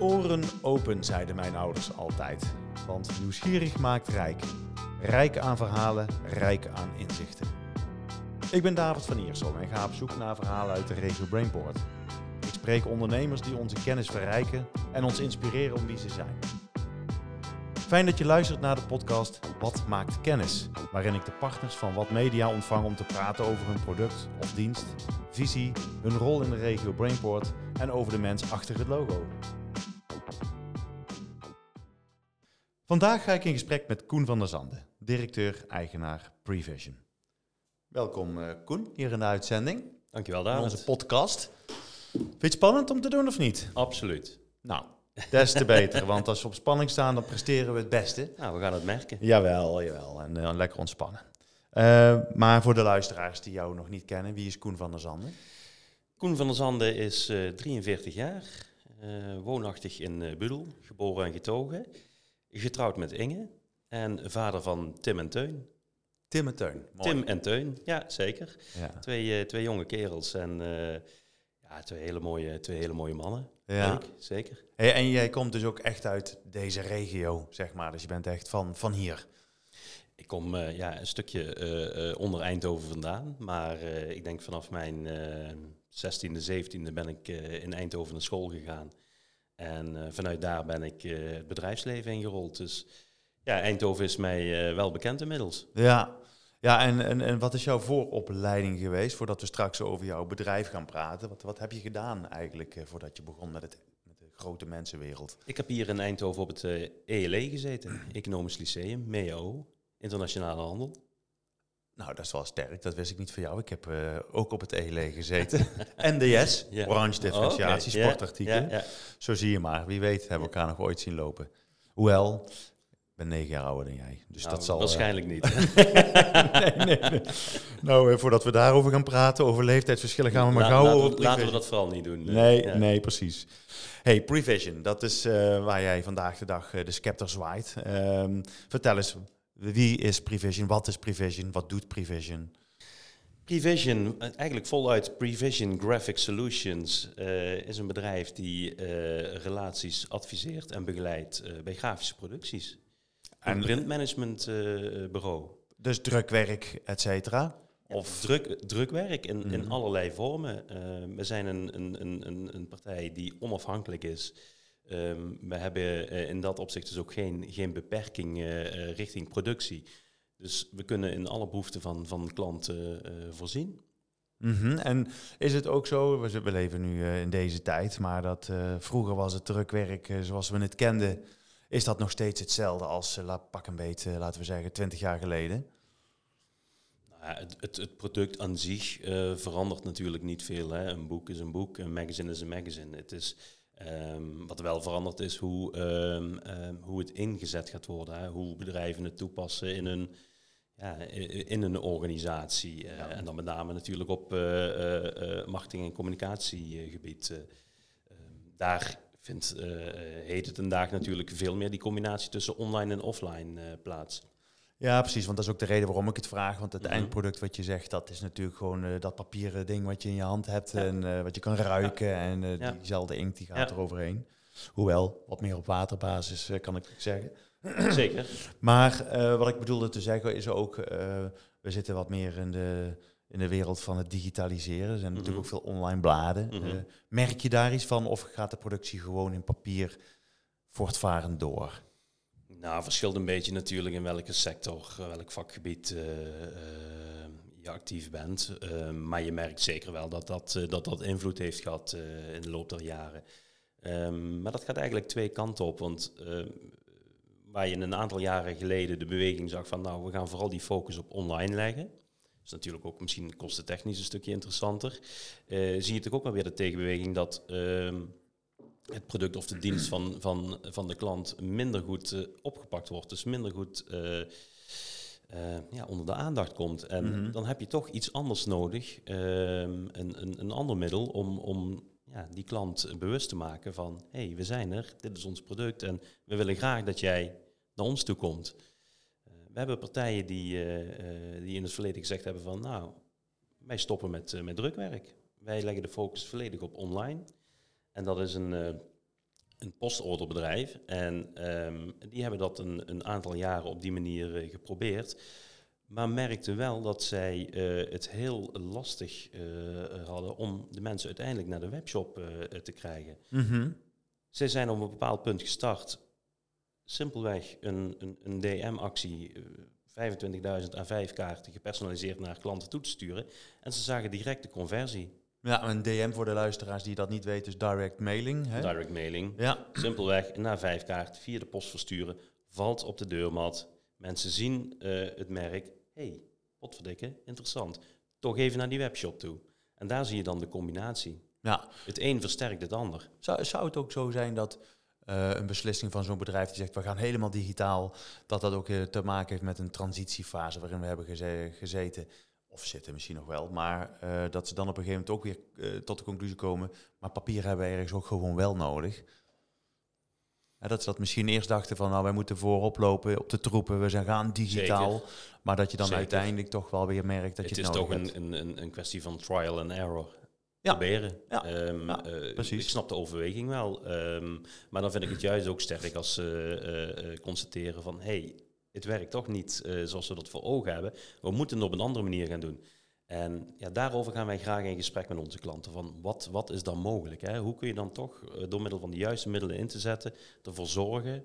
Oren open, zeiden mijn ouders altijd. Want nieuwsgierig maakt rijk. Rijk aan verhalen, rijk aan inzichten. Ik ben David van Iersel en ga op zoek naar verhalen uit de regio Brainport. Ik spreek ondernemers die onze kennis verrijken en ons inspireren om wie ze zijn. Fijn dat je luistert naar de podcast Wat maakt kennis? Waarin ik de partners van Wat Media ontvang om te praten over hun product of dienst, visie, hun rol in de regio Brainport en over de mens achter het logo. Vandaag ga ik in gesprek met Koen van der Zanden, directeur-eigenaar Prevision. Welkom uh, Koen, hier in de uitzending. Dankjewel David. onze podcast. Vind je het spannend om te doen of niet? Absoluut. Nou, des te beter, want als we op spanning staan, dan presteren we het beste. Nou, we gaan het merken. Jawel, jawel. En eh, lekker ontspannen. Eh, maar voor de luisteraars die jou nog niet kennen, wie is Koen van der Zanden? Koen van der Zanden is eh, 43 jaar, eh, woonachtig in eh, Budel, geboren en getogen, getrouwd met Inge en vader van Tim en Teun. Tim en Teun. Mooi. Tim en Teun, ja zeker. Ja. Twee, eh, twee jonge kerels en eh, ja, twee, hele mooie, twee hele mooie mannen. Ja. Leuk, zeker. Hey, en jij komt dus ook echt uit deze regio, zeg maar. Dus je bent echt van, van hier. Ik kom eh, ja, een stukje onder Eindhoven vandaan, maar ik denk vanaf mijn eh 16e, 17e ben ik in Eindhoven naar school gegaan. En eh, vanuit daar ben ik eh, het bedrijfsleven ingerold. Dus ja, Eindhoven is mij eh, wel bekend inmiddels. Ja, ja en, en, en wat is jouw vooropleiding geweest voordat we straks over jouw bedrijf gaan praten? Wat, wat heb je gedaan eigenlijk eh, voordat je begon met, het, met de grote mensenwereld? Ik heb hier in Eindhoven op het eh, ELE gezeten, Economisch Lyceum, MEO, Internationale Handel. Nou, dat is wel sterk. Dat wist ik niet van jou. Ik heb eh, ook op het ELE gezeten. NDS, Ja. differentiatie, Oh, sportartikelen. Ja, ja. Zo zie je maar. Wie weet hebben we elkaar nog ooit zien lopen. Hoewel, ik ben negen jaar ouder dan jij. Dus Nou, dat zal... eh, Waarschijnlijk niet. nee, nee, nee. Nou, eh, voordat we daarover gaan praten, over leeftijdsverschillen, gaan we maar La- gauw laten, over we, laten we dat vooral niet doen. Nee, nee, precies. Hey, Prevision, dat is waar jij vandaag de dag de scepter zwaait. Ehm, vertel eens, wie is Prevision? Wat is Prevision? Wat doet Prevision? Prevision, eigenlijk voluit Prevision Graphic Solutions, eh, is een bedrijf die eh, relaties adviseert en begeleidt eh, bij grafische producties. Een En- printmanagement eh, bureau. Dus drukwerk, et cetera? Of druk, drukwerk in, in Mhm. allerlei vormen. We zijn een, een, een, een, een partij die onafhankelijk is. Ehm, we hebben eh, in dat opzicht dus ook geen, geen beperking eh, eh, richting productie. Dus we kunnen in alle behoeften van, van klanten voorzien. Mhm. En is het ook zo, we, leven nu in deze tijd, maar dat vroeger was het drukwerk zoals we het kenden, is dat nog steeds hetzelfde als, eh, la- pak een beetje, laten we zeggen, 20 jaar geleden? Nou ja, het, het, het product aan zich verandert natuurlijk niet veel. Hè. Een boek is een boek, een magazine is een magazine. Het is, ehm, wat wel verandert is hoe, ehm, ehm, hoe het ingezet gaat worden. Hè. Hoe bedrijven het toepassen in een, ja, in een organisatie. eh, Ja. En dan met name natuurlijk op eh, marketing- en communicatiegebied. daar vindt, heet het een dag natuurlijk veel meer die combinatie tussen online en offline plaats. Ja, precies, want dat is ook de reden waarom ik het vraag. Want het Mhm. eindproduct wat je zegt, dat is natuurlijk gewoon eh, dat papieren ding wat je in je hand hebt Ja. en eh, wat je kan ruiken. En eh, Ja. diezelfde inkt die gaat er overheen. Hoewel, wat meer op waterbasis kan ik zeggen. Zeker. Maar wat ik bedoelde te zeggen is ook, we zitten wat meer in de, in de wereld van het digitaliseren. Er zijn natuurlijk Mhm. ook veel online bladen. Mhm. Merk je daar iets van of gaat de productie gewoon in papier voortvarend door? Nou, verschilt een beetje natuurlijk in welke sector, eh, welk vakgebied eh, eh, je actief bent. Maar je merkt zeker wel dat dat, dat, dat invloed heeft gehad eh, in de loop der jaren. Ehm, maar dat gaat eigenlijk twee kanten op. Want eh, waar je een aantal jaren geleden de beweging zag van... nou, we gaan vooral die focus op online leggen. Is natuurlijk ook misschien kostentechnisch een stukje interessanter. Zie je natuurlijk ook wel weer de tegenbeweging dat... ehm, het product of de dienst van, van, van de klant minder goed eh, opgepakt wordt. Dus minder goed eh, eh, ja, onder de aandacht komt. En Mhm. dan heb je toch iets anders nodig, ehm, een, een, een ander middel om, om ja, die klant bewust te maken van... hé, hey, we zijn er, dit is ons product en we willen graag dat jij naar ons toe komt. We hebben partijen die, die in het verleden gezegd hebben van... nou, wij stoppen met, met drukwerk. Wij leggen de focus volledig op online... En dat is een, eh, een postorderbedrijf. En ehm, die hebben dat een, een, aantal jaren op die manier uh, geprobeerd. Maar merkten wel dat zij uh, het heel lastig uh, hadden om de mensen uiteindelijk naar de webshop te krijgen. Mhm. Zij zijn op een bepaald punt gestart. Simpelweg een, een, een DM-actie, 25.000 aan 5 kaarten gepersonaliseerd naar klanten toe te sturen. En ze zagen direct de conversie. Ja, een DM voor de luisteraars die dat niet weten is direct mailing. Hè? Direct mailing. Ja. Simpelweg naar vijf kaarten via de post versturen. Valt op de deurmat. Mensen zien uh, het merk. hey, potverdikke, interessant. Toch even naar die webshop toe. En daar zie je dan de combinatie. Ja. Het een versterkt het ander. Zou, zou het ook zo zijn dat uh, een beslissing van zo'n bedrijf die zegt we gaan helemaal digitaal, dat dat ook uh, te maken heeft met een transitiefase waarin we hebben geze gezeten? Of zitten misschien nog wel, maar uh, dat ze dan op een gegeven moment ook weer uh, tot de conclusie komen, maar papier hebben we ergens ook gewoon wel nodig. Ja, dat ze dat misschien eerst dachten van, nou wij moeten voorop lopen op de troepen, we zijn gaan digitaal, Zeker. maar dat je dan Zeker. uiteindelijk toch wel weer merkt dat het je het is toch een, een, een kwestie van trial and error. Ja. Proberen. Ja. Um, ja, uh. Ik snap de overweging wel, um, maar dan vind ik het juist ook sterk als ze constateren van, hey, het werkt toch niet uh, zoals we dat voor ogen hebben. We moeten het op een andere manier gaan doen. En ja, daarover gaan wij graag in gesprek met onze klanten. Van wat, wat is dan mogelijk? Hè? Hoe kun je dan toch uh, door middel van de juiste middelen in te zetten, ervoor zorgen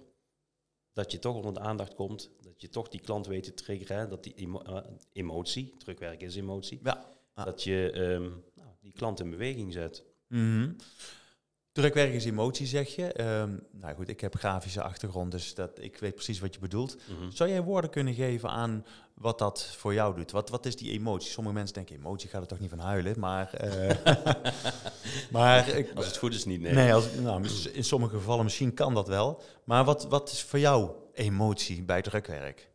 dat je toch onder de aandacht komt, dat je toch die klant weet te triggeren, hè? dat die emo uh, emotie, drukwerk is emotie, ja. dat je um, nou, die klant in beweging zet. Mm -hmm. Drukwerk is emotie, zeg je. Um, nou goed, ik heb grafische achtergrond, dus dat, ik weet precies wat je bedoelt. Mm -hmm. Zou jij woorden kunnen geven aan wat dat voor jou doet? Wat, wat is die emotie? Sommige mensen denken, emotie gaat er toch niet van huilen, maar... Uh, maar ik, als het goed is niet, nee. Nee, als, nou, in sommige gevallen misschien kan dat wel. Maar wat, wat is voor jou emotie bij drukwerk?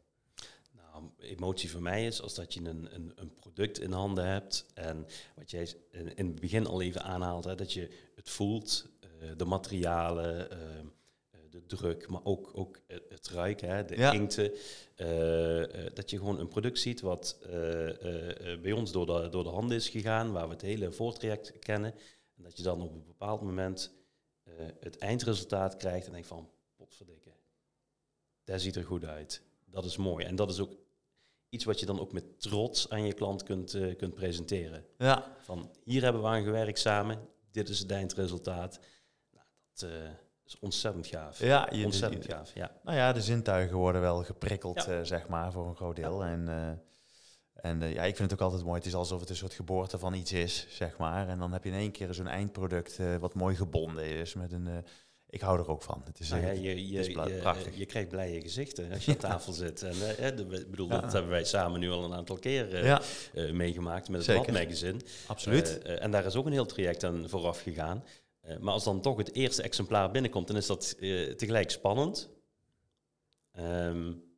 Emotie voor mij is als dat je een, een, een product in handen hebt en wat jij in, in het begin al even aanhaalt, hè, dat je het voelt, uh, de materialen, uh, de druk, maar ook, ook het ruiken, hè, de ja. inkten. Uh, dat je gewoon een product ziet wat bij ons door de, door de handen is gegaan, waar we het hele voortraject kennen. En dat je dan op een bepaald moment het eindresultaat krijgt en denkt van, potverdikke, dat ziet er goed uit. Dat is mooi. En dat is ook iets wat je dan ook met trots aan je klant kunt, kunt presenteren. Ja. Van, hier hebben we aan gewerkt samen, dit is het eindresultaat. Nou, dat uh, is ontzettend gaaf. Ja, je, ontzettend je, gaaf. Ja. Nou ja, de zintuigen worden wel geprikkeld, ja. uh, zeg maar, voor een groot deel. Ja. En, en ja, ik vind het ook altijd mooi. Het is alsof het een soort geboorte van iets is, zeg maar. En dan heb je in één keer zo'n eindproduct wat mooi gebonden is met een. Ik hou er ook van. Het is, nou ja, je, je, je, prachtig. Je, krijgt blije gezichten als je aan tafel zit. En ik bedoel, dat hebben wij samen nu al een aantal keer uh, uh, meegemaakt met het Blad Magazine. Absoluut. Uh, en daar is ook een heel traject aan vooraf gegaan. maar als dan toch het eerste exemplaar binnenkomt, dan is dat tegelijk spannend. Um,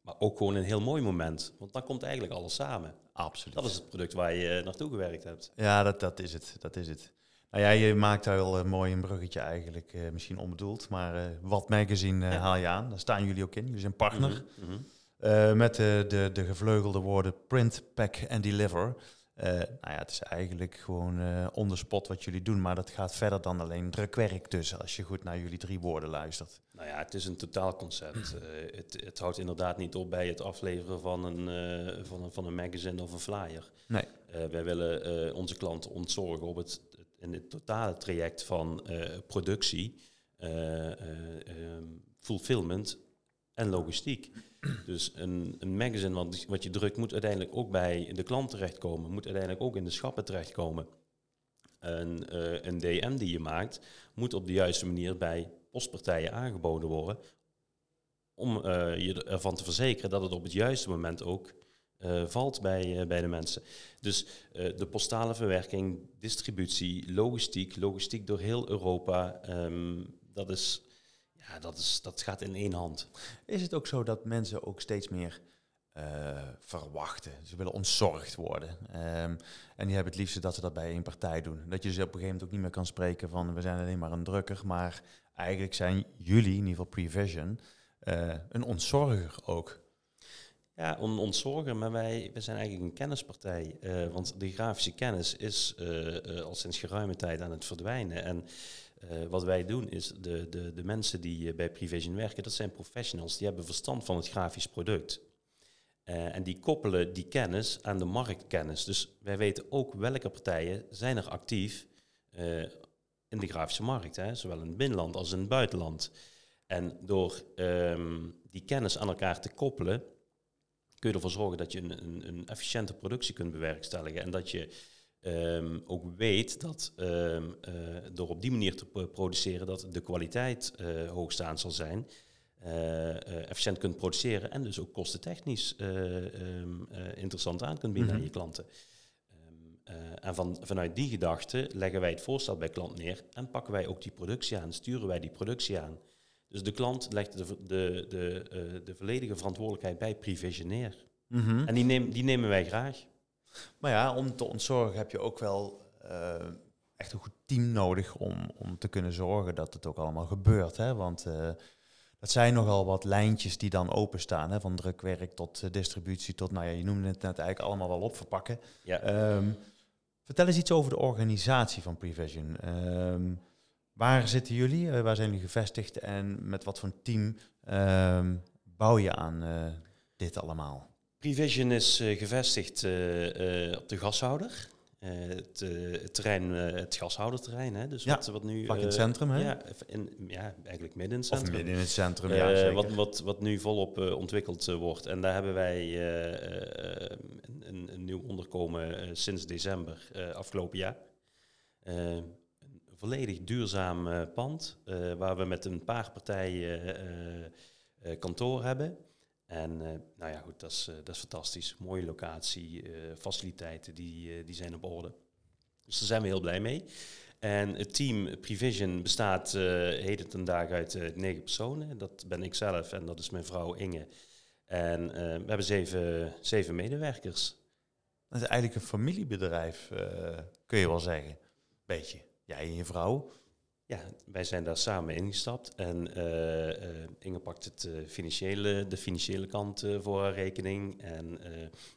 maar ook gewoon een heel mooi moment. Want dan komt eigenlijk alles samen. Absoluut. Dat is het product waar je naartoe gewerkt hebt. Ja, dat, dat is het. Dat is het. Nou ja, je maakt daar wel een mooi een bruggetje eigenlijk, uh, misschien onbedoeld, maar uh, wat magazine uh, haal je aan. Daar staan jullie ook in. Jullie zijn partner. Mm -hmm. met de, de, de gevleugelde woorden print, pack en deliver. nou ja, het is eigenlijk gewoon on the spot wat jullie doen, maar dat gaat verder dan alleen drukwerk dus, als je goed naar jullie drie woorden luistert. Nou ja, het is een totaalconcept. het, het houdt inderdaad niet op bij het afleveren van een, van een, van een magazine of een flyer. Nee. wij willen onze klanten ontzorgen op het in het totale traject van uh, productie, uh, fulfillment en logistiek. Dus een, een magazine wat, wat je drukt moet uiteindelijk ook bij de klant terechtkomen, moet uiteindelijk ook in de schappen terechtkomen. Een DM die je maakt moet op de juiste manier bij postpartijen aangeboden worden om je ervan te verzekeren dat het op het juiste moment ook uh, valt bij, uh, bij de mensen. Dus uh, de postale verwerking, distributie, logistiek, logistiek door heel Europa, um, dat, is, ja, dat, is, dat gaat in één hand. Is het ook zo dat mensen ook steeds meer verwachten? Ze willen ontzorgd worden. Um, en die hebben het liefst dat ze dat bij één partij doen. Dat je dus op een gegeven moment ook niet meer kan spreken van we zijn alleen maar een drukker, maar eigenlijk zijn jullie, in ieder geval Prevision, een ontzorger ook. Ja, on, ontzorgen, maar wij, wij zijn eigenlijk een kennispartij. Uh, want de grafische kennis is uh, uh, al sinds geruime tijd aan het verdwijnen. En Eh, wat wij doen is, de, de, de mensen die bij Prevision werken, dat zijn professionals, die hebben verstand van het grafisch product. en die koppelen die kennis aan de marktkennis. Dus wij weten ook welke partijen zijn er actief in de grafische markt, hè, zowel in het binnenland als in het buitenland. En door ehm, die kennis aan elkaar te koppelen, kun je ervoor zorgen dat je een, een, een efficiënte productie kunt bewerkstelligen. En dat je ehm, ook weet dat um, door op die manier te produceren, dat de kwaliteit uh, hoogstaand zal zijn. Uh, efficiënt kunt produceren en dus ook kostentechnisch interessant aan kunt bieden mm aan je klanten. en van, vanuit die gedachte leggen wij het voorstel bij klant neer en pakken wij ook die productie aan, sturen wij die productie aan. Dus de klant legt de, de, de, uh, de volledige verantwoordelijkheid bij Previsioneer. Mm En die, neem, die nemen wij graag. Maar ja, om te ontzorgen heb je ook wel uh, echt een goed team nodig om, om te kunnen zorgen dat het ook allemaal gebeurt. Hè? Want uh, dat zijn nogal wat lijntjes die dan openstaan. Hè? Van drukwerk tot distributie tot, nou ja, je noemde het net eigenlijk allemaal wel op verpakken. Ja. Um, vertel eens iets over de organisatie van Prevision. Um, Waar zitten jullie? Uh, waar zijn jullie gevestigd? En met wat voor een team uh, bouw je aan uh, dit allemaal? Prevision is uh, gevestigd op de gashouder. Het, het, terrein, het gashouderterrein, hè? Dus ja, wat, wat nu. Vlak in het centrum, hè? Ja, in, ja, eigenlijk midden in het centrum. Of midden in het centrum, ja. Zeker. Wat, wat, wat nu volop ontwikkeld wordt. En daar hebben wij een, een, nieuw onderkomen sinds december afgelopen jaar volledig duurzaam uh, pand, uh, waar we met een paar partijen uh, kantoor hebben. En nou ja, goed, dat is, dat is fantastisch. Mooie locatie, faciliteiten die, die zijn op orde. Dus daar zijn we heel blij mee. En het team Prevision bestaat heden ten dagen uit negen personen. Dat ben ik zelf en dat is mijn vrouw Inge. En we hebben zeven, zeven medewerkers. Dat is eigenlijk een familiebedrijf, kun je wel zeggen. Beetje. Jij en je vrouw? Ja, wij zijn daar samen ingestapt. En uh, Inge pakt het uh, financiële, de financiële kant voor haar rekening. En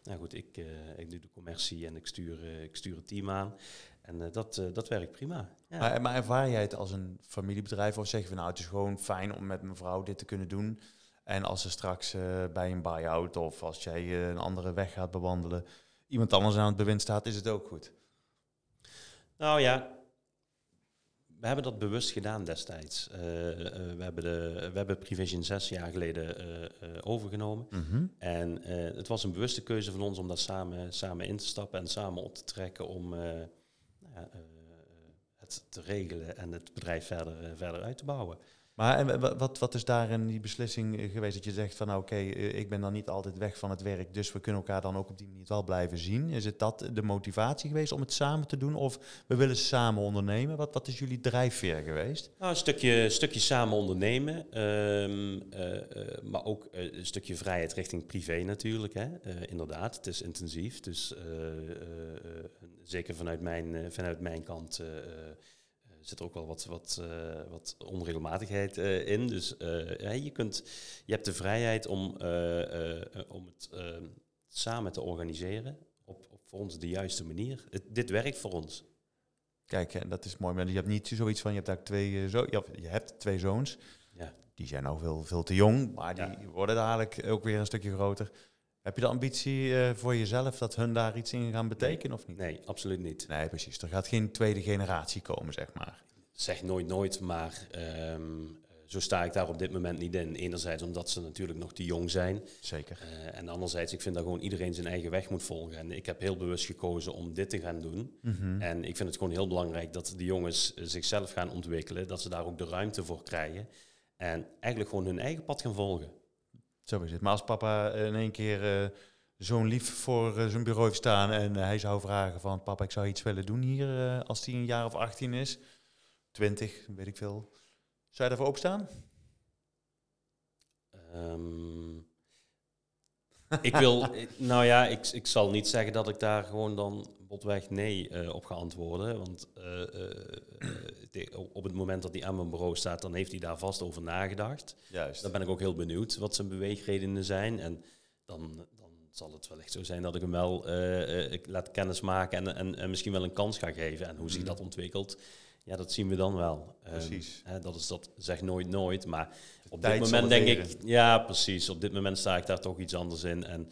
nou goed, ik, ik doe de commercie en ik stuur, ik stuur het team aan. En dat, dat werkt prima. Ja. Maar, maar, ervaar jij het als een familiebedrijf of zeg je van nou het is gewoon fijn om met mijn vrouw dit te kunnen doen? En als ze straks bij een buy-out of als jij een andere weg gaat bewandelen, iemand anders aan het bewind staat, is het ook goed? Nou ja, we hebben dat bewust gedaan destijds. Uh, we, hebben de, we hebben Prevision zes jaar geleden uh, overgenomen. Mhm. En het was een bewuste keuze van ons om daar samen, samen in te stappen en samen op te trekken om nou het te regelen en het bedrijf verder, verder uit te bouwen. Maar wat, wat is daarin die beslissing eh, geweest dat je zegt van nou oké, eh, ik ben dan niet altijd weg van het werk, dus we kunnen elkaar dan ook op die manier wel blijven zien. Is het dat de motivatie geweest om het samen te doen of we willen samen ondernemen? Wat, wat is jullie drijfveer geweest? Nou, een stukje, stukje samen ondernemen, ehm, eh, maar ook een stukje vrijheid richting privé natuurlijk. Hè. inderdaad, het is intensief, dus zeker vanuit mijn, vanuit mijn kant zit er ook wel wat, wat, uh, wat onregelmatigheid uh, in. Dus uh, je, kunt, je hebt de vrijheid om, om het samen te organiseren op, op voor ons de juiste manier. Het, dit werkt voor ons. Kijk, en dat is mooi. Maar je hebt niet zoiets van, je hebt daar twee, zo, je hebt twee zoons. Ja. Die zijn nou veel, veel te jong, maar die ja. worden dadelijk ook weer een stukje groter. Heb je de ambitie uh, voor jezelf dat hun daar iets in gaan betekenen nee, of niet? Nee, absoluut niet. Nee, precies. Er gaat geen tweede generatie komen, zeg maar. Zeg nooit nooit, maar um, zo sta ik daar op dit moment niet in. Enerzijds omdat ze natuurlijk nog te jong zijn. Zeker. Uh, en anderzijds, ik vind dat gewoon iedereen zijn eigen weg moet volgen. En ik heb heel bewust gekozen om dit te gaan doen. Mm -hmm. En ik vind het gewoon heel belangrijk dat de jongens zichzelf gaan ontwikkelen. Dat ze daar ook de ruimte voor krijgen. En eigenlijk gewoon hun eigen pad gaan volgen. Zo is het. Maar als papa in één keer uh, zo'n lief voor uh, zijn bureau heeft staan en hij zou vragen van papa, ik zou iets willen doen hier als hij een jaar of 18 is, 20, weet ik veel. Zou je daarvoor opstaan? Um, ik wil, nou ja, ik, ik zal niet zeggen dat ik daar gewoon dan botweg nee uh, op ga antwoorden. Want uh, uh, op het moment dat hij aan mijn bureau staat, dan heeft hij daar vast over nagedacht. Juist. Dan ben ik ook heel benieuwd wat zijn beweegredenen zijn. En dan, dan zal het wellicht zo zijn dat ik hem wel ik laat kennis maken en, en, en, misschien wel een kans ga geven. En hoe zich mhm. dat ontwikkelt, Ja, dat zien we dan wel. Ehm, Precies. hè, dat is dat, zeg nooit nooit, maar op dit moment denk leren. ik, ja precies, op dit moment sta ik daar toch iets anders in en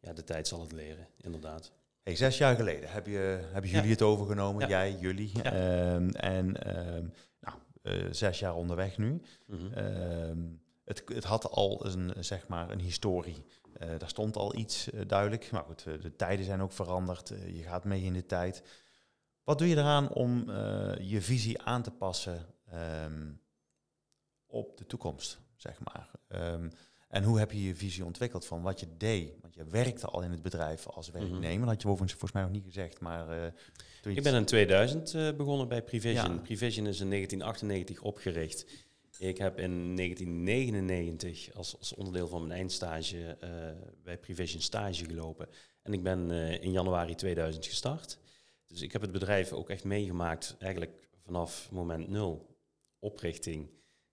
ja, de tijd zal het leren, inderdaad. Hey, zes jaar geleden heb je, hebben jullie het overgenomen, jij, jullie. Ehm, en ehm, nou, eh, zes jaar onderweg nu. Mhm. Ehm, het, het had al een, zeg maar, een historie. Eh, daar stond al iets eh, duidelijk. Maar goed, de tijden zijn ook veranderd. Je gaat mee in de tijd. Wat doe je eraan om je visie aan te passen op de toekomst, zeg maar? En hoe heb je je visie ontwikkeld van wat je deed? Want je werkte al in het bedrijf als Mhm. werknemer. Dat had je overigens volgens mij nog niet gezegd, maar... eh, toen Ik ben in 2000 eh, begonnen bij Prevision. Ja. Prevision is in 1998 opgericht. Ik heb in 1999 als, als onderdeel van mijn eindstage eh, bij Prevision stage gelopen. En ik ben in januari 2000 gestart. Dus ik heb het bedrijf ook echt meegemaakt, eigenlijk vanaf moment nul. Oprichting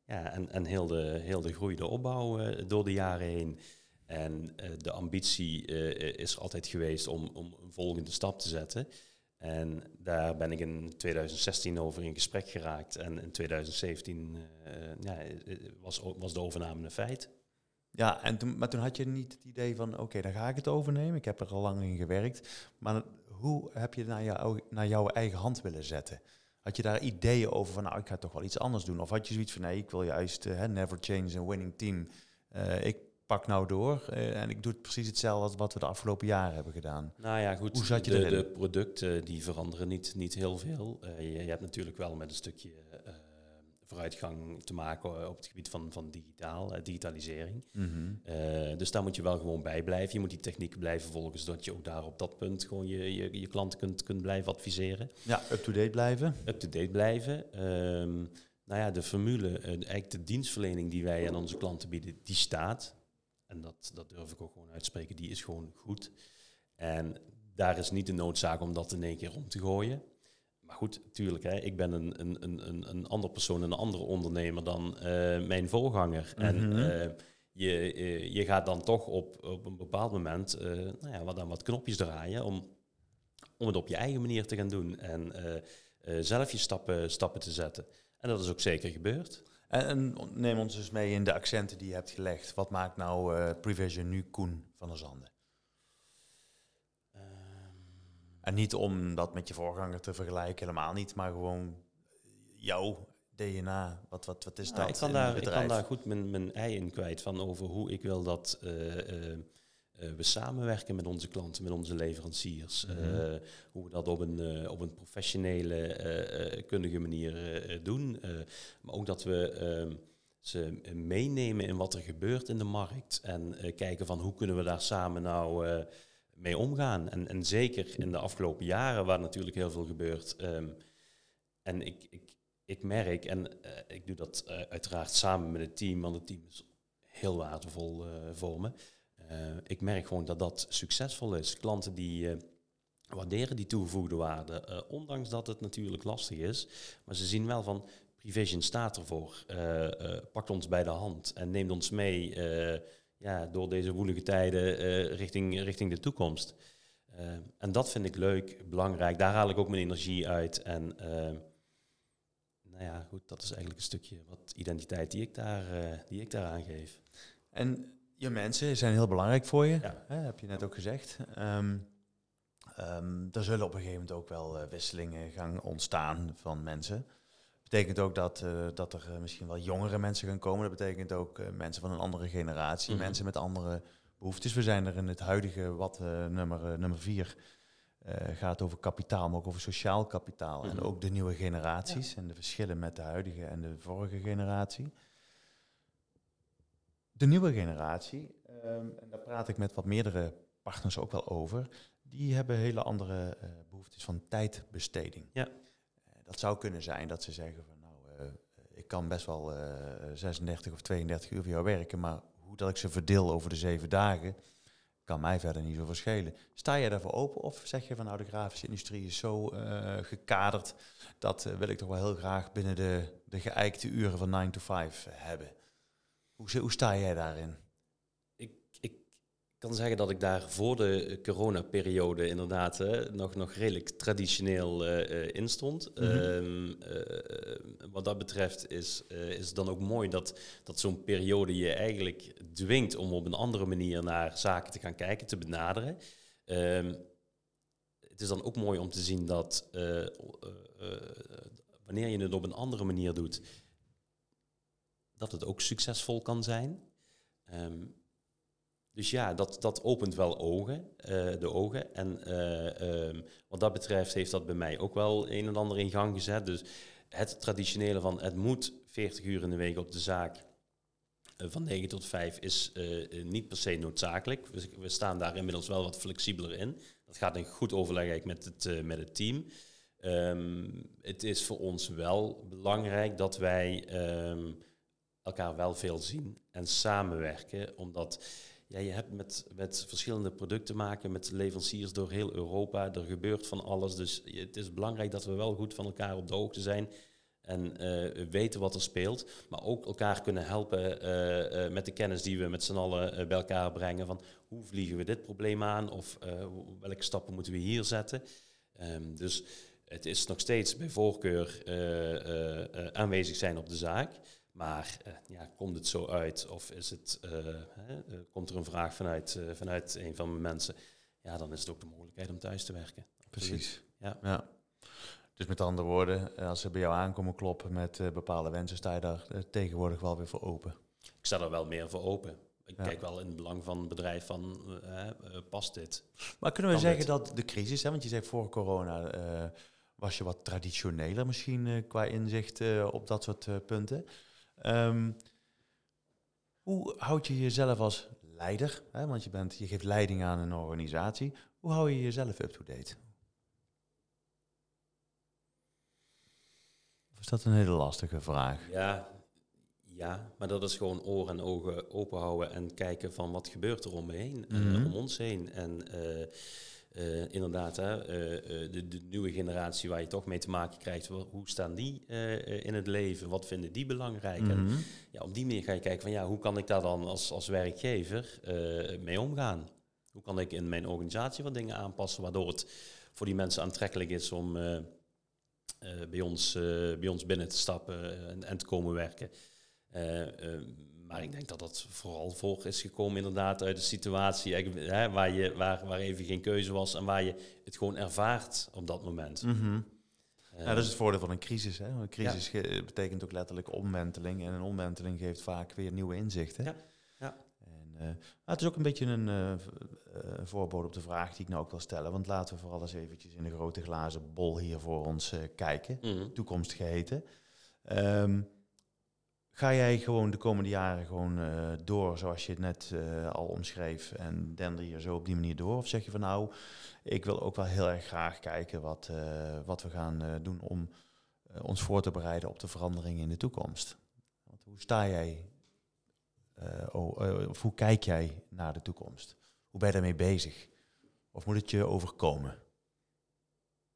ja, en, en heel, de, heel de groei, de opbouw eh, door de jaren heen. En eh, de ambitie eh, is altijd geweest om, om een volgende stap te zetten. En daar ben ik in 2016 over in gesprek geraakt. En in 2017 eh, ja, was, was de overname een feit. Ja, en toen, maar toen had je niet het idee van, oké, dan ga ik het overnemen. Ik heb er al lang in gewerkt. Maar hoe heb je het naar, jou, naar jouw eigen hand willen zetten? Had je daar ideeën over van, nou, ik ga toch wel iets anders doen? Of had je zoiets van, nee, ik wil juist hè, never change a winning team. Eh, ik pak nou door eh, en ik doe het precies hetzelfde als wat we de afgelopen jaren hebben gedaan. Nou ja, goed. Hoe zat je de, erin? de producten die veranderen niet, niet heel veel. Je, hebt natuurlijk wel met een stukje vooruitgang te maken op het gebied van, van digitaal, eh, digitalisering. Eh, dus daar moet je wel gewoon bij blijven. Je moet die techniek blijven volgen, zodat je ook daar op dat punt gewoon je, je, je klanten kunt, kunt blijven adviseren. Ja, up-to-date blijven. Up-to-date blijven. Ehm, nou ja, de formule, eh, eigenlijk de dienstverlening die wij aan onze klanten bieden, die staat. En dat, dat durf ik ook gewoon uitspreken, die is gewoon goed. En daar is niet de noodzaak om dat in één keer om te gooien. Maar goed, tuurlijk, hè, ik ben een, een, een, een, een ander persoon, een andere ondernemer dan eh, mijn voorganger. En Mhm. eh, je, eh, je gaat dan toch op, op een bepaald moment nou ja, wat aan wat knopjes draaien om, om het op je eigen manier te gaan doen. En zelf je stappen, stappen te zetten. En dat is ook zeker gebeurd. En, en neem ons dus mee in de accenten die je hebt gelegd. Wat maakt nou Prevision nu Koen van der Zanden? En niet om dat met je voorganger te vergelijken, helemaal niet, maar gewoon jouw DNA. Wat, wat, wat is Nou, dat? ik, kan in daar, ik kan daar goed mijn, mijn ei in kwijt van over hoe ik wil dat eh, eh, eh, we samenwerken met onze klanten, met onze leveranciers. Mhm. Hoe we dat op een, op een professionele, kundige manier doen. Maar ook dat we ehm, ze meenemen in wat er gebeurt in de markt. En kijken van hoe kunnen we daar samen nou mee omgaan. En, en zeker in de afgelopen jaren, waar natuurlijk heel veel gebeurt. ehm, en ik, ik, ik merk, en eh, ik doe dat eh, uiteraard samen met het team, want het team is heel waardevol eh, voor me. Ik merk gewoon dat dat succesvol is. Klanten die waarderen die toegevoegde waarde, ondanks dat het natuurlijk lastig is. Maar ze zien wel van, Prevision staat ervoor. Pakt ons bij de hand en neemt ons mee ja, door deze woelige tijden eh, richting, richting de toekomst. Eh, en dat vind ik leuk, belangrijk. Daar haal ik ook mijn energie uit. En eh, nou ja, goed, dat is eigenlijk een stukje wat identiteit die ik daar, die ik daar aangeef. En je mensen zijn heel belangrijk voor je, Ja. hè, heb je net ook gezegd. Ehm, er zullen op een gegeven moment ook wel wisselingen gaan ontstaan van mensen. Betekent ook dat, eh, dat er eh, misschien wel jongere mensen gaan komen. Dat betekent ook eh, mensen van een andere generatie, Mhm. mensen met andere behoeftes. We zijn er in het huidige wat nummer, nummer vier gaat over kapitaal, maar ook over sociaal kapitaal. En Mhm. ook de nieuwe generaties en de verschillen met de huidige en de vorige generatie. De nieuwe generatie, ehm, en daar praat ik met wat meerdere partners ook wel over, die hebben hele andere eh, behoeftes van tijdbesteding. Ja. Eh, dat zou kunnen zijn dat ze zeggen van nou, eh, ik kan best wel eh 36 of 32 uur voor jou werken, maar hoe dat ik ze verdeel over de zeven dagen, kan mij verder niet zo verschillen. Sta jij daarvoor open of zeg je van nou de grafische industrie is zo eh, gekaderd, dat eh, wil ik toch wel heel graag binnen de, de geëikte uren van 9 to 5 hebben? Hoe, hoe sta jij daarin? Kan zeggen dat ik daar voor de coronaperiode inderdaad hè, nog, nog redelijk traditioneel uh, in stond. Mhm. Ehm, wat dat betreft is, is het dan ook mooi dat, dat zo'n periode je eigenlijk dwingt om op een andere manier naar zaken te gaan kijken, te benaderen. Ehm, het is dan ook mooi om te zien dat wanneer je het op een andere manier doet, dat het ook succesvol kan zijn. Ehm, dus ja, dat, dat opent wel ogen, uh, de ogen. En uh, wat dat betreft heeft dat bij mij ook wel een en ander in gang gezet. Dus het traditionele van het moet 40 uur in de week op de zaak uh, van 9 tot 5 is niet per se noodzakelijk. We, we, staan daar inmiddels wel wat flexibeler in. Dat gaat in goed overleg met het, met het team. Um, het is voor ons wel belangrijk dat wij um, elkaar wel veel zien en samenwerken, omdat ja, je hebt met, met verschillende producten te maken, met leveranciers door heel Europa. Er gebeurt van alles. Dus het is belangrijk dat we wel goed van elkaar op de hoogte zijn. En uh, weten wat er speelt. Maar ook elkaar kunnen helpen uh, uh, met de kennis die we met z'n allen bij elkaar brengen. Van hoe vliegen we dit probleem aan? Of welke stappen moeten we hier zetten? Um, dus het is nog steeds bij voorkeur aanwezig zijn op de zaak. Maar uh, ja, komt het zo uit of is het, hè, uh, komt er een vraag vanuit, vanuit een van mijn mensen? Ja, dan is het ook de mogelijkheid om thuis te werken. Precies. Ja. ja. Dus met andere woorden, als ze bij jou aankomen kloppen met bepaalde wensen, sta je daar tegenwoordig wel weer voor open? Ik sta er wel meer voor open. Ik kijk wel in het belang van het bedrijf van, past dit? Maar kunnen we zeggen dat de crisis, hè, want je zegt voor corona was je wat traditioneler misschien qua inzicht op dat soort punten. Um, hoe houd je jezelf als leider, hè, want je, bent, je geeft leiding aan een organisatie, hoe hou je jezelf up-to-date? Of is dat een hele lastige vraag? Ja, ja, maar dat is gewoon oren en ogen open houden en kijken van wat gebeurt er om me heen, mm -hmm. om ons heen. En uh, uh, inderdaad, hè, uh, de, de, nieuwe generatie waar je toch mee te maken krijgt, hoe staan die in het leven? Wat vinden die belangrijk? En mhm. ja, op die manier ga je kijken van ja, hoe kan ik daar dan als, als werkgever mee omgaan? Hoe kan ik in mijn organisatie wat dingen aanpassen waardoor het voor die mensen aantrekkelijk is om bij, ons, bij ons binnen te stappen en, en te komen werken? Maar ik denk dat dat vooral voor is gekomen inderdaad uit de situatie hè, waar, je, waar, waar even geen keuze was en waar je het gewoon ervaart op dat moment. Mm ja, dat is het voordeel van een crisis. Hè? Een crisis betekent ook letterlijk omwenteling. En een omwenteling geeft vaak weer nieuwe inzichten. Ja. ja. En, uh, het is ook een beetje een uh, voorbode op de vraag die ik nou ook wil stellen. Want laten we vooral eens eventjes in de grote glazen bol hier voor ons kijken. Mm Toekomst geheten. Um, Ga jij gewoon de komende jaren gewoon uh, door zoals je het net uh, al omschreef en dender je zo op die manier door? Of zeg je van nou, ik wil ook wel heel erg graag kijken wat, uh, wat we gaan doen om ons voor te bereiden op de veranderingen in de toekomst? Want hoe sta jij, of hoe kijk jij naar de toekomst? Hoe ben je daarmee bezig? Of moet het je overkomen?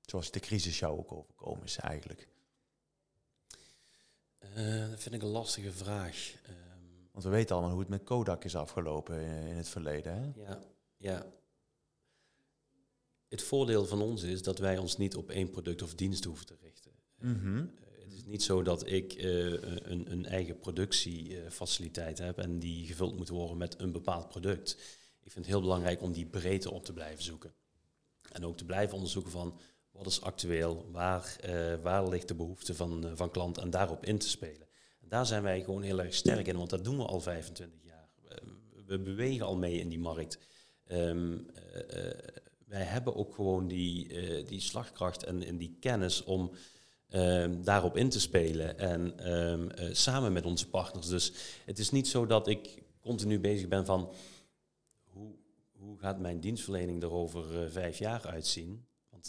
Zoals de crisis jou ook overkomen is eigenlijk. Uh, dat vind ik een lastige vraag. Um, Want we weten allemaal hoe het met Kodak is afgelopen in, het verleden. Hè? Ja, ja. Het voordeel van ons is dat wij ons niet op één product of dienst hoeven te richten. Mm het is niet zo dat ik uh, een, een, eigen productiefaciliteit heb en die gevuld moet worden met een bepaald product. Ik vind het heel belangrijk om die breedte op te blijven zoeken. En ook te blijven onderzoeken van wat is actueel? Waar, uh, waar ligt de behoefte van, uh, van klant? En daarop in te spelen. En daar zijn wij gewoon heel erg sterk in, want dat doen we al 25 jaar. we bewegen al mee in die markt. Uh, wij hebben ook gewoon die, die slagkracht en, en die kennis om um, daarop in te spelen. En um, samen met onze partners. Dus het is niet zo dat ik continu bezig ben van hoe, hoe gaat mijn dienstverlening er over vijf jaar uitzien?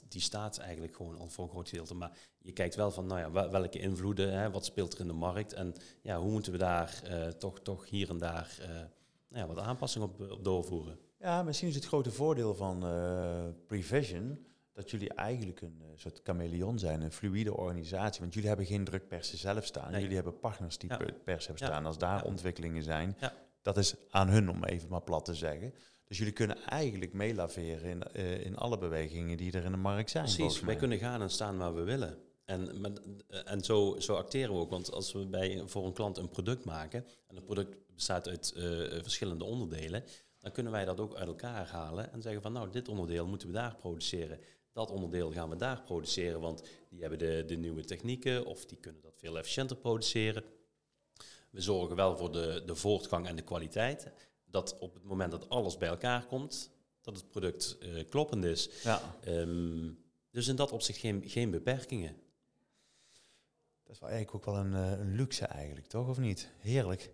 Die staat eigenlijk gewoon al voor een groot gedeelte. Maar je kijkt wel van, nou ja, welke invloeden, hè, wat speelt er in de markt en ja, hoe moeten we daar uh, toch, toch hier en daar uh, nou ja, wat aanpassingen op, op, doorvoeren. Ja, misschien is het grote voordeel van uh, Prevision dat jullie eigenlijk een soort chameleon zijn, een fluïde organisatie. Want jullie hebben geen drukpersen zelf staan. Jullie hebben partners die ja. pers hebben staan. Als daar ontwikkelingen zijn, dat is aan hun om even maar plat te zeggen. Dus jullie kunnen eigenlijk meelaveren in, eh, in alle bewegingen die er in de markt zijn. Precies, wij kunnen gaan en staan waar we willen. En, met, en zo, zo acteren we ook. Want als we bij, voor een klant een product maken, en het product bestaat uit eh, verschillende onderdelen, dan kunnen wij dat ook uit elkaar halen en zeggen van nou, dit onderdeel moeten we daar produceren. Dat onderdeel gaan we daar produceren, want die hebben de, de nieuwe technieken of die kunnen dat veel efficiënter produceren. We zorgen wel voor de, de voortgang en de kwaliteit. Dat op het moment dat alles bij elkaar komt, dat het product eh, kloppend is. Ja, Ehm, dus in dat opzicht geen, geen beperkingen. dat is wel eigenlijk ook wel een, eh, een luxe eigenlijk, toch? Of niet? Heerlijk.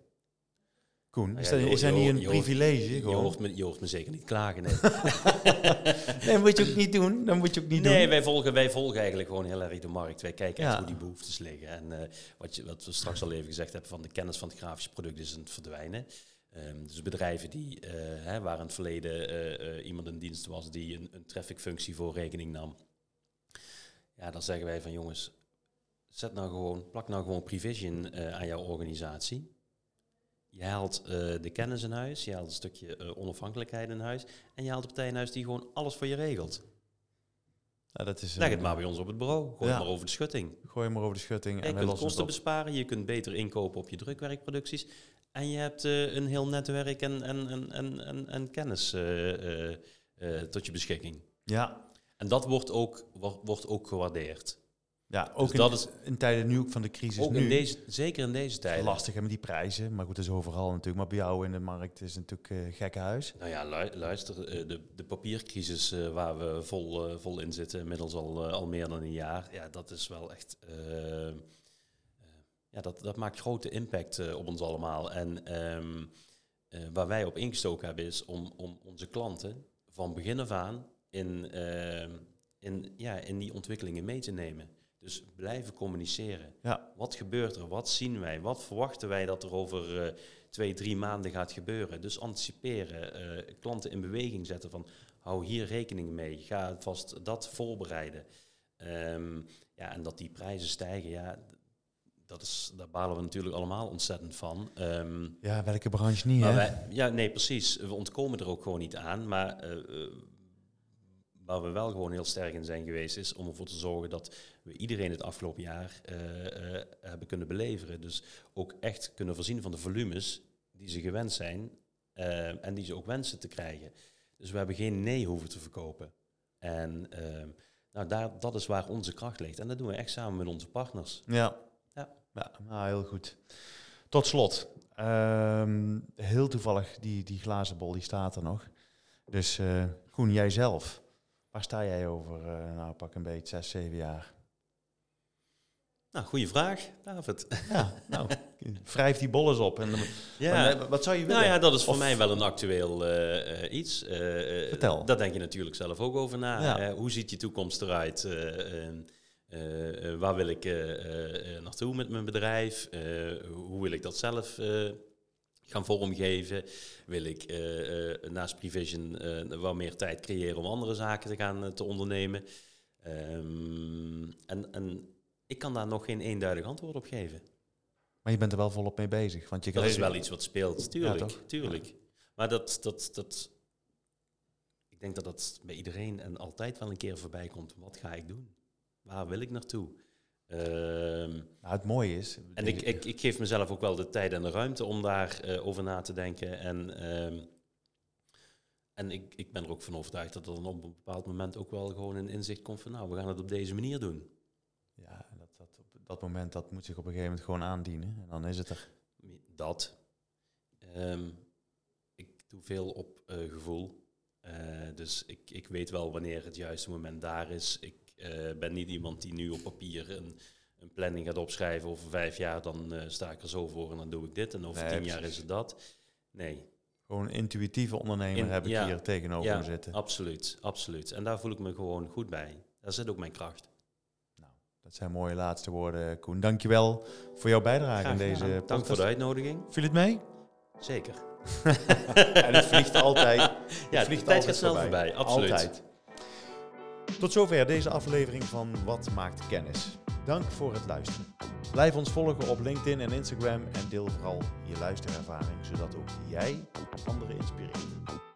Koen, Nou is, ja, dat, je is dat hoort- niet je een hoort- privilege? Je gewoon? hoort, me, je hoort me zeker niet klagen. Nee, Nee, moet je ook niet doen. Dat moet je ook niet nee doen. wij, volgen, wij volgen eigenlijk gewoon heel erg de markt. Wij kijken echt hoe die behoeftes liggen. En eh, wat, je, wat we straks al even gezegd hebben, van de kennis van het grafische product is aan het verdwijnen. Ehm, dus bedrijven die, eh, hè, waar in het verleden eh, eh, iemand in dienst was die een, een traffic functie voor rekening nam. Ja, dan zeggen wij van jongens, zet nou gewoon, plak nou gewoon Prevision aan jouw organisatie. Je haalt de kennis in huis, je haalt een stukje onafhankelijkheid in huis en je haalt een partij in huis die gewoon alles voor je regelt. Ja, dat is, Leg het maar bij ons op het bureau, gooi Ja. maar over de schutting. Gooi maar over de schutting En en je kunt kosten besparen, je kunt beter inkopen op je drukwerkproducties en je hebt eh, een heel netwerk en, en, en, en, en, en kennis eh, eh, tot je beschikking. Ja, En dat wordt ook, wordt, ook gewaardeerd. ja ook Dus dat in, is- in tijden nu ook van de crisis ook nu. in deze, zeker in deze tijden. Lastig hè, met die prijzen, maar goed, dat is overal natuurlijk. Maar bij jou in de markt is het natuurlijk uh, gekke huis. Nou ja, lu- luister, de, de papiercrisis waar we vol, vol in zitten, inmiddels al, al meer dan een jaar, ja, dat is wel echt. Ja, dat, dat maakt grote impact eh, op ons allemaal. En ehm, eh, waar wij op ingestoken hebben, is om, om onze klanten van begin af aan in, ehm, in, ja, in die ontwikkelingen mee te nemen. Dus blijven communiceren. Ja. Wat gebeurt er? Wat zien wij? Wat verwachten wij dat er over eh, twee, drie maanden gaat gebeuren? Dus anticiperen, klanten in beweging zetten van hou hier rekening mee, ga vast dat voorbereiden. Ehm, ja, en dat die prijzen stijgen, ja, dat is, daar balen we natuurlijk allemaal ontzettend van. Ehm, Ja, welke branche niet, hè? wij, ja, nee, precies. We ontkomen er ook gewoon niet aan. Maar eh, eh, waar we wel gewoon heel sterk in zijn geweest, is om ervoor te zorgen dat we iedereen het afgelopen jaar eh, hebben kunnen beleveren. Dus ook echt kunnen voorzien van de volumes die ze gewend zijn en die ze ook wensen te krijgen. Dus we hebben geen nee hoeven te verkopen. En ehm, nou, daar, dat is waar onze kracht ligt. En dat doen we echt samen met onze partners. Ja. Ja. Nou, heel goed. Tot slot, ehm, heel toevallig, die, die glazen bol, die staat er nog. Dus eh Koen, jij zelf, waar sta jij over, eh, nou pak een beetje, zes, zeven jaar? Nou, goede vraag, David. Ja, nou, wrijf die bollen op. En, Ja. Maar, eh, wat zou je willen? Nou ja, dat is voor Of- mij wel een actueel iets. Vertel. Daar denk je natuurlijk zelf ook over na. Ja. Hoe ziet je toekomst eruit? Eh, eh, waar wil ik eh, naartoe met mijn bedrijf? Hoe wil ik dat zelf gaan vormgeven? Wil ik naast Prevision wat meer tijd creëren om andere zaken te gaan te ondernemen? Ehm, en, en ik kan daar nog geen eenduidig antwoord op geven. Maar je bent er wel volop mee bezig. Want je Dat is wel iets wat speelt, tuurlijk. tuurlijk. Maar dat, dat, dat, ik denk dat dat bij iedereen en altijd wel een keer voorbij komt. Wat ga ik doen? Waar wil ik naartoe? Ehm, Nou, het mooie is... en ik, ik, ik geef mezelf ook wel de tijd en de ruimte om daarover over na te denken. En, ehm, en ik, ik ben er ook van overtuigd dat er dan op een bepaald moment ook wel gewoon een inzicht komt van... nou, we gaan het op deze manier doen. Ja, dat, dat, op dat moment, dat moet zich op een gegeven moment gewoon aandienen. En dan is het er. Dat. Ehm, ik doe veel op eh, gevoel. Eh, dus ik, ik weet wel wanneer het juiste moment daar is. Ik eh, ben niet iemand die nu op papier een, een planning gaat opschrijven. Over vijf jaar dan eh, sta ik er zo voor en dan doe ik dit. En over Nee, tien jaar is het dat. Nee, Gewoon een intuïtieve ondernemer In- heb ik ja. hier tegenover ja, zitten. absoluut, absoluut. En daar voel ik me gewoon goed bij. Daar zit ook mijn kracht. Dat zijn mooie laatste woorden, Koen. Dankjewel voor jouw bijdrage Graag in deze podcast. Dank voor de uitnodiging. Viel het mee? Zeker. en het vliegt altijd. Ja, het de vliegt tijd altijd gaat snel voorbij, absoluut. Altijd. Tot zover deze aflevering van Wat maakt kennis. Dank voor het luisteren. Blijf ons volgen op LinkedIn en Instagram en deel vooral je luisterervaring, zodat ook jij anderen inspireert.